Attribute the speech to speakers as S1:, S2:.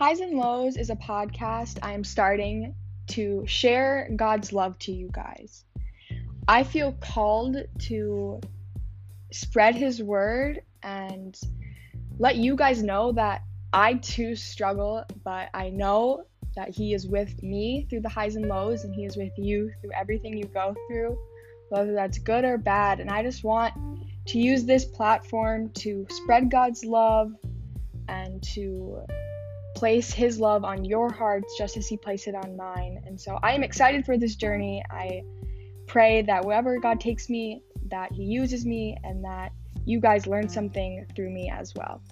S1: Highs and Lows is a podcast I am starting to share God's love to you guys. I feel called to spread His word and let you guys know that I too struggle, but I know that He is with me through the highs and lows, and He is with you through everything you go through, whether that's good or bad. And I just want to use this platform to spread God's love and to place his love on your hearts just as he placed it on mine. And so I am excited for this journey. I pray that wherever God takes me, that he uses me and that you guys learn something through me as well.